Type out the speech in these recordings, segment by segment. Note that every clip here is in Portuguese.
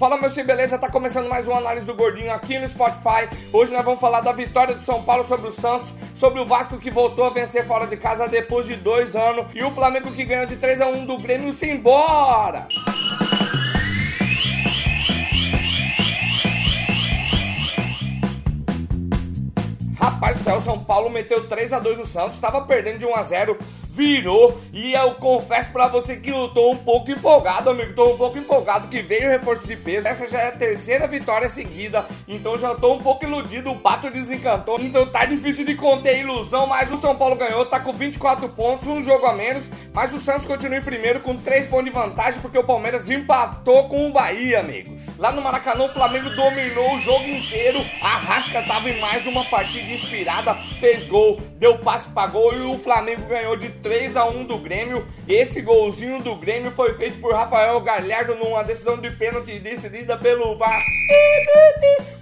Fala meu sim, beleza? Tá começando mais uma análise do Gordinho aqui no Spotify. Hoje nós vamos falar da vitória do São Paulo sobre o Santos, sobre o Vasco que voltou a vencer fora de casa depois de dois anos e o Flamengo que ganhou de 3 a 1 do Grêmio. Simbora! Rapaz do céu, São Paulo meteu 3 a 2 no Santos, estava perdendo de 1 a 0 virou e eu confesso para você que eu tô um pouco empolgado, amigo. Tô um pouco empolgado que veio o reforço de peso. Essa já é a terceira vitória seguida, então já tô um pouco iludido. O Pato desencantou, então tá difícil de conter a ilusão. Mas o São Paulo ganhou, tá com 24 pontos, um jogo a menos. Mas o Santos continua em primeiro com 3 pontos de vantagem, porque o Palmeiras empatou com o Bahia, amigos. Lá no Maracanã, o Flamengo dominou o jogo inteiro. A Rasca tava em mais uma partida inspirada, fez gol, deu passe pra gol e o Flamengo ganhou de 3 3 a 1 do Grêmio. Esse golzinho do Grêmio foi feito por Rafael Galhardo numa decisão de pênalti decidida pelo VAR.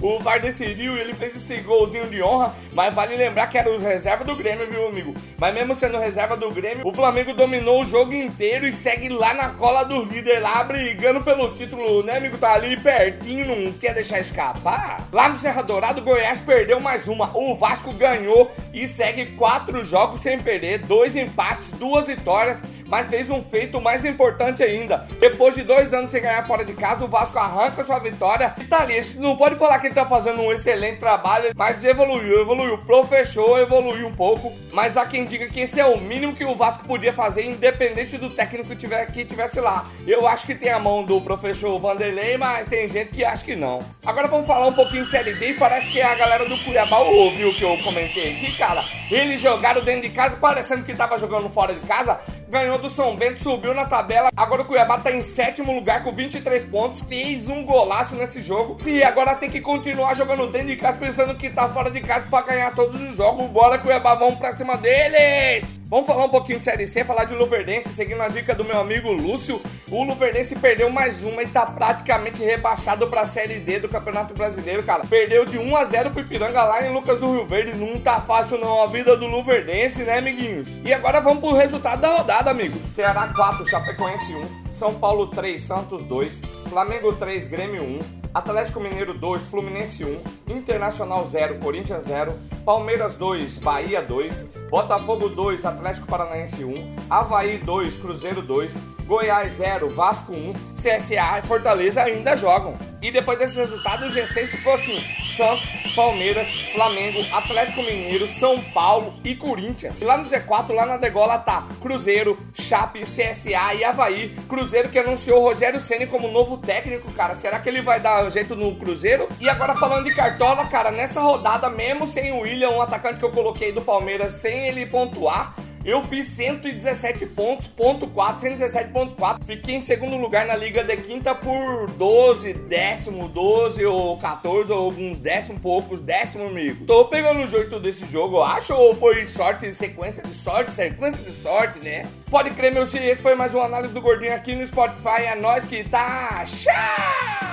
O VAR decidiu e ele fez esse golzinho de honra, mas vale lembrar que era os reserva do Grêmio, viu, amigo? Mas mesmo sendo reserva do Grêmio, o Flamengo dominou o jogo inteiro e segue lá na cola do líder, lá brigando pelo título, né, amigo? Tá ali pertinho, não quer deixar escapar. Lá no Serra Dourado, o Goiás perdeu mais uma. O Vasco ganhou e segue quatro jogos sem perder, dois empates, duas vitórias, mas fez um feito mais importante ainda. Depois de dois anos sem ganhar fora de casa, o Vasco arranca sua vitória. E tá ali, não pode falar que ele tá fazendo um excelente trabalho, mas evoluiu, evoluiu. Profechou, evoluiu um pouco. Mas há quem diga que esse é o mínimo que o Vasco podia fazer, independente do técnico que, tiver, que tivesse lá. Eu acho que tem a mão do professor Vanderlei, mas tem gente que acha que não. Agora vamos falar um pouquinho de Série e parece que a galera do Cuiabá ouviu o que eu comentei aqui, cara. Eles jogaram dentro de casa, parecendo que tava jogando fora de casa, ganhou do São Bento, subiu na tabela. Agora o Cuiabá tá em sétimo lugar com 23 pontos. Fez um golaço nesse jogo. E agora tem que continuar jogando dentro de casa, pensando que tá fora de casa para ganhar todos os jogos. Bora, Cuiabá, vamos pra cima deles! Vamos falar um pouquinho de Série C, falar de Luverdense, seguindo a dica do meu amigo Lúcio. O Luverdense perdeu mais uma e tá praticamente rebaixado pra Série D do Campeonato Brasileiro, cara. Perdeu de 1 a 0 pro Ipiranga lá em Lucas do Rio Verde. Não tá fácil não a vida do Luverdense, né, amiguinhos? E agora vamos pro resultado da rodada, amigo. Ceará 4, Chapecoense 1, São Paulo 3, Santos 2, Flamengo 3, Grêmio 1, Atlético Mineiro 2, Fluminense 1, Internacional 0, Corinthians 0, Palmeiras 2, Bahia 2, Botafogo 2, Atlético Paranaense 1, Havaí 2, Cruzeiro 2, Goiás 0, Vasco 1, CSA e Fortaleza ainda jogam. E depois desse resultado, o G6 ficou assim: Santos, Palmeiras, Flamengo, Atlético Mineiro, São Paulo e Corinthians. E lá no Z4, lá na degola tá Cruzeiro, Chape, CSA e Havaí. Cruzeiro que anunciou Rogério Ceni como novo técnico, cara. Será que ele vai dar jeito no Cruzeiro? E agora falando de Cartola, cara, nessa rodada, mesmo sem o William, um atacante que eu coloquei do Palmeiras, sem ele pontuar, eu fiz 117 pontos, ponto 4, 117.4. Fiquei em segundo lugar na Liga de Quinta por 12, décimo, 12 ou 14 ou alguns décimo poucos, décimo amigo. Tô pegando o jeito desse jogo, eu acho, ou foi sorte, sequência de sorte, sequência de sorte, né? Pode crer, meu filho, esse foi mais uma análise do Gordinho aqui no Spotify. É nós que tá. Tchau!